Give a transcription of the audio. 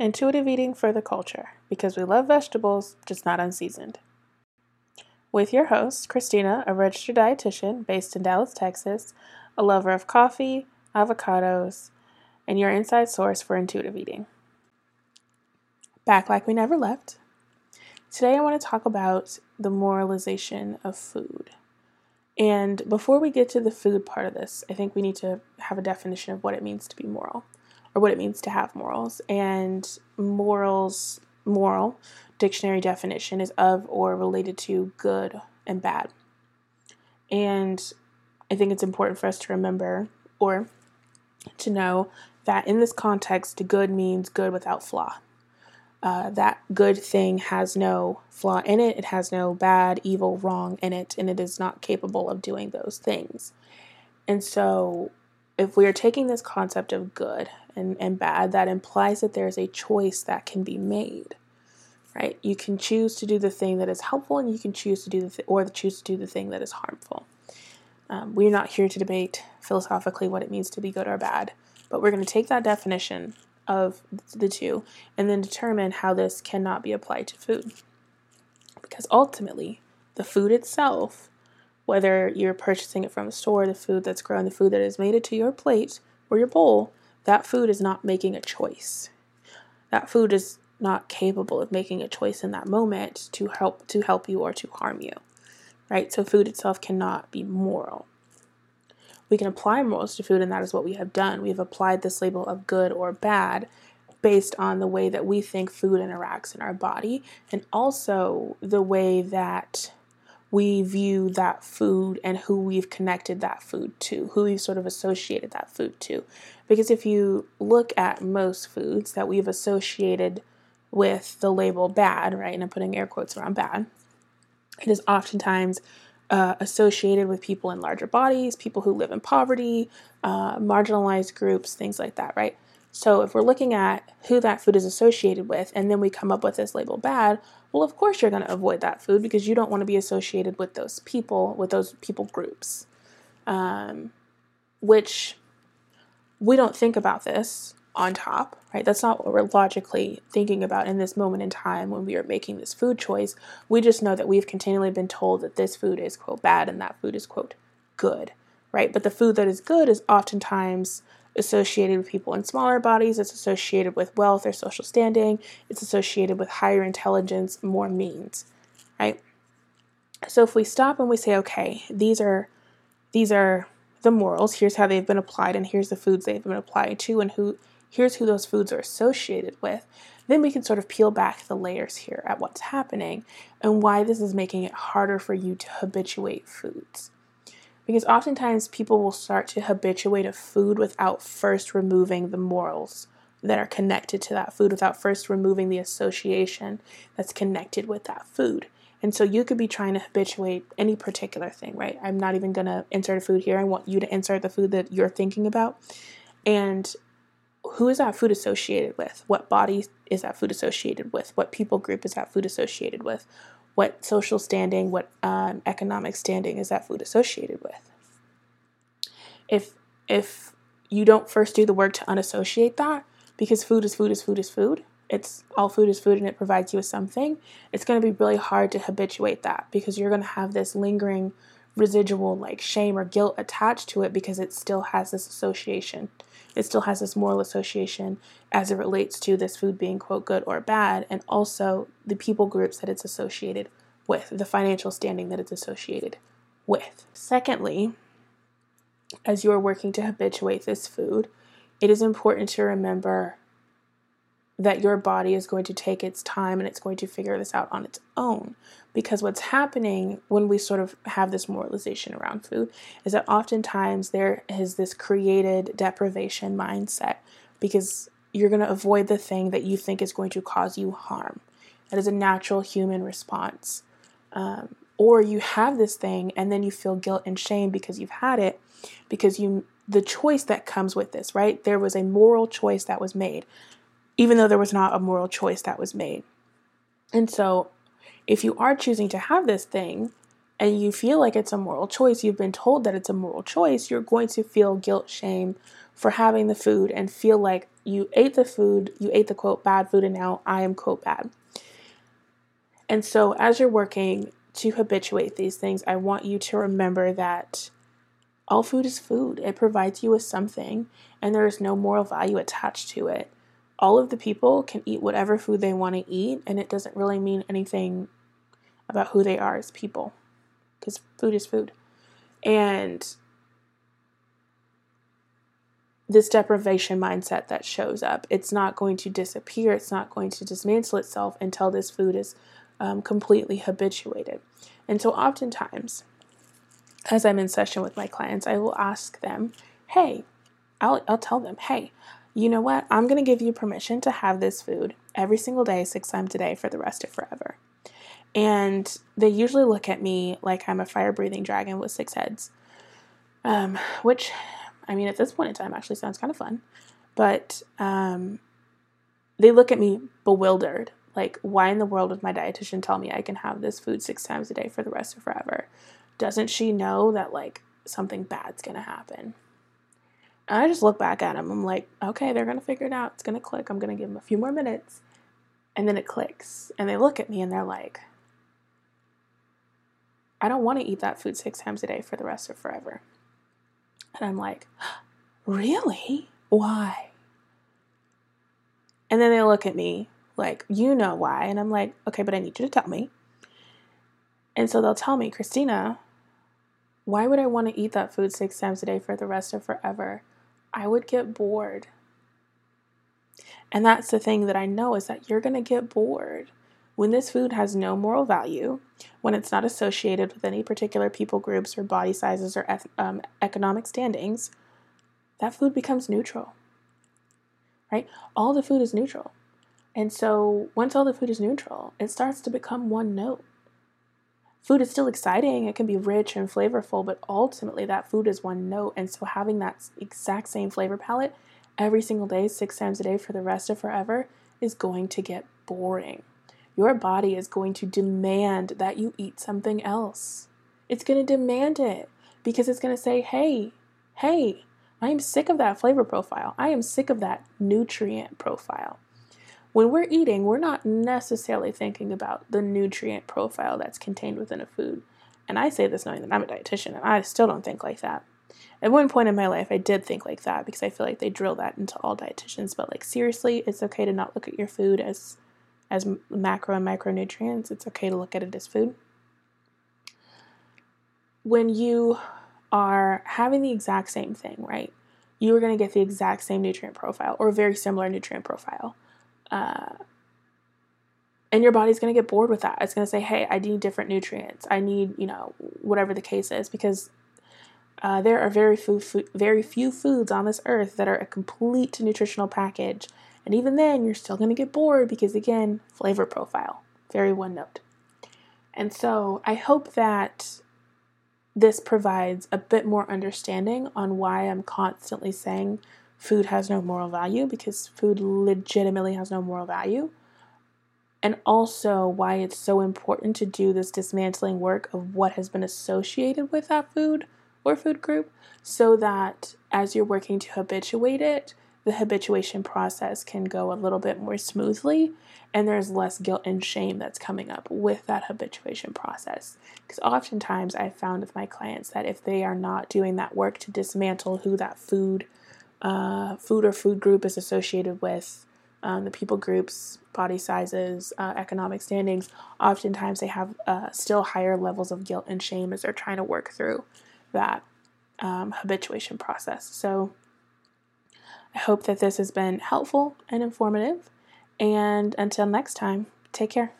Intuitive eating for the culture because we love vegetables, just not unseasoned. With your host, Christina, a registered dietitian based in Dallas, Texas, a lover of coffee, avocados, and your inside source for intuitive eating. Back like we never left. Today I want to talk about the moralization of food. And before we get to the food part of this, I think we need to have a definition of what it means to be moral or what it means to have morals. And morals, moral dictionary definition is of or related to good and bad. And I think it's important for us to remember or to know that in this context, good means good without flaw. Uh, that good thing has no flaw in it, it has no bad, evil, wrong in it, and it is not capable of doing those things. And so, if we are taking this concept of good and, and bad, that implies that there's a choice that can be made, right? You can choose to do the thing that is helpful, and you can choose to do the th- or choose to do the thing that is harmful. Um, we're not here to debate philosophically what it means to be good or bad, but we're going to take that definition of the two and then determine how this cannot be applied to food. Because ultimately, the food itself, whether you're purchasing it from a store, the food that's grown, the food that is made it to your plate or your bowl, that food is not making a choice. That food is not capable of making a choice in that moment to help to help you or to harm you. Right? So food itself cannot be moral. We can apply morals to food and that is what we have done. We have applied this label of good or bad based on the way that we think food interacts in our body and also the way that we view that food and who we've connected that food to, who we've sort of associated that food to. Because if you look at most foods that we've associated with the label bad, right, and I'm putting air quotes around bad, it is oftentimes uh, associated with people in larger bodies, people who live in poverty, uh, marginalized groups, things like that, right? So if we're looking at who that food is associated with, and then we come up with this label bad, well, of course you're going to avoid that food because you don't want to be associated with those people, with those people groups, um, which we don't think about this on top, right? That's not what we're logically thinking about in this moment in time when we are making this food choice. We just know that we've continually been told that this food is, quote, bad and that food is, quote, good, right? But the food that is good is oftentimes associated with people in smaller bodies, it's associated with wealth or social standing, it's associated with higher intelligence, more means, right? So if we stop and we say, okay, these are these are the morals, here's how they've been applied, and here's the foods they've been applied to, and who here's who those foods are associated with, then we can sort of peel back the layers here at what's happening and why this is making it harder for you to habituate foods. Because oftentimes people will start to habituate a food without first removing the morals that are connected to that food, without first removing the association that's connected with that food. And so you could be trying to habituate any particular thing, right? I'm not even going to insert a food here. I want you to insert the food that you're thinking about. And who is that food associated with? What body is that food associated with? What people group is that food associated with? What social standing, what um, economic standing is that food associated with? If if you don't first do the work to unassociate that, because food is food is food is food, it's all food is food and it provides you with something, it's going to be really hard to habituate that because you're going to have this lingering residual like shame or guilt attached to it because it still has this association it still has this moral association as it relates to this food being, quote, good or bad, and also the people groups that it's associated with, the financial standing that it's associated with. Secondly, as you are working to habituate this food, it is important to remember that your body is going to take its time and it's going to figure this out on its own. Because what's happening when we sort of have this moralization around food is that oftentimes there is this created deprivation mindset because you're going to avoid the thing that you think is going to cause you harm. That is a natural human response. Um, or you have this thing and then you feel guilt and shame because you've had it because you the choice that comes with this, right? There was a moral choice that was made even though there was not a moral choice that was made. And so, if you are choosing to have this thing and you feel like it's a moral choice, you've been told that it's a moral choice, you're going to feel guilt, shame for having the food and feel like you ate the food, you ate the quote bad food, and now I am quote bad. And so, as you're working to habituate these things, I want you to remember that all food is food. It provides you with something, and there is no moral value attached to it. All of the people can eat whatever food they want to eat, and it doesn't really mean anything about who they are as people because food is food. And this deprivation mindset that shows up, it's not going to disappear, it's not going to dismantle itself until this food is um, completely habituated. And so, oftentimes, as I'm in session with my clients, I will ask them, hey, I'll, I'll tell them, hey, you know what? I'm going to give you permission to have this food every single day, six times a day for the rest of forever. And they usually look at me like I'm a fire breathing dragon with six heads. Um, which, I mean, at this point in time, actually sounds kind of fun. But um, they look at me bewildered. Like, why in the world would my dietitian tell me I can have this food six times a day for the rest of forever? Doesn't she know that, like, something bad's gonna happen? I just look back at them. I'm like, okay, they're gonna figure it out. It's gonna click. I'm gonna give them a few more minutes. And then it clicks. And they look at me and they're like, I don't want to eat that food six times a day for the rest of forever. And I'm like, Really? Why? And then they look at me like, You know why. And I'm like, Okay, but I need you to tell me. And so they'll tell me, Christina, why would I want to eat that food six times a day for the rest of forever? I would get bored. And that's the thing that I know is that you're going to get bored. When this food has no moral value, when it's not associated with any particular people groups or body sizes or um, economic standings, that food becomes neutral. Right? All the food is neutral. And so once all the food is neutral, it starts to become one note. Food is still exciting, it can be rich and flavorful, but ultimately that food is one note. And so having that exact same flavor palette every single day, six times a day for the rest of forever, is going to get boring your body is going to demand that you eat something else. It's going to demand it because it's going to say, hey, hey, I am sick of that flavor profile. I am sick of that nutrient profile. When we're eating, we're not necessarily thinking about the nutrient profile that's contained within a food. And I say this knowing that I'm a dietitian and I still don't think like that. At one point in my life, I did think like that because I feel like they drill that into all dietitians. But, like, seriously, it's okay to not look at your food as as macro and micronutrients. It's okay to look at it as food. When you are having the exact same thing, right? You are going to get the exact same nutrient profile or very similar nutrient profile. Uh, and your body's going to get bored with that. It's going to say, hey, I need different nutrients. I need, you know, whatever the case is, because uh, there are very few, very few foods on this earth that are a complete nutritional package and even then, you're still going to get bored because, again, flavor profile, very one note. And so I hope that this provides a bit more understanding on why I'm constantly saying food has no moral value because food legitimately has no moral value. And also why it's so important to do this dismantling work of what has been associated with that food or food group so that as you're working to habituate it, the habituation process can go a little bit more smoothly and there's less guilt and shame that's coming up with that habituation process. Because oftentimes I've found with my clients that if they are not doing that work to dismantle who that food, uh, food or food group is associated with, um, the people groups, body sizes, uh, economic standings, oftentimes they have uh, still higher levels of guilt and shame as they're trying to work through that um, habituation process. So I hope that this has been helpful and informative. And until next time, take care.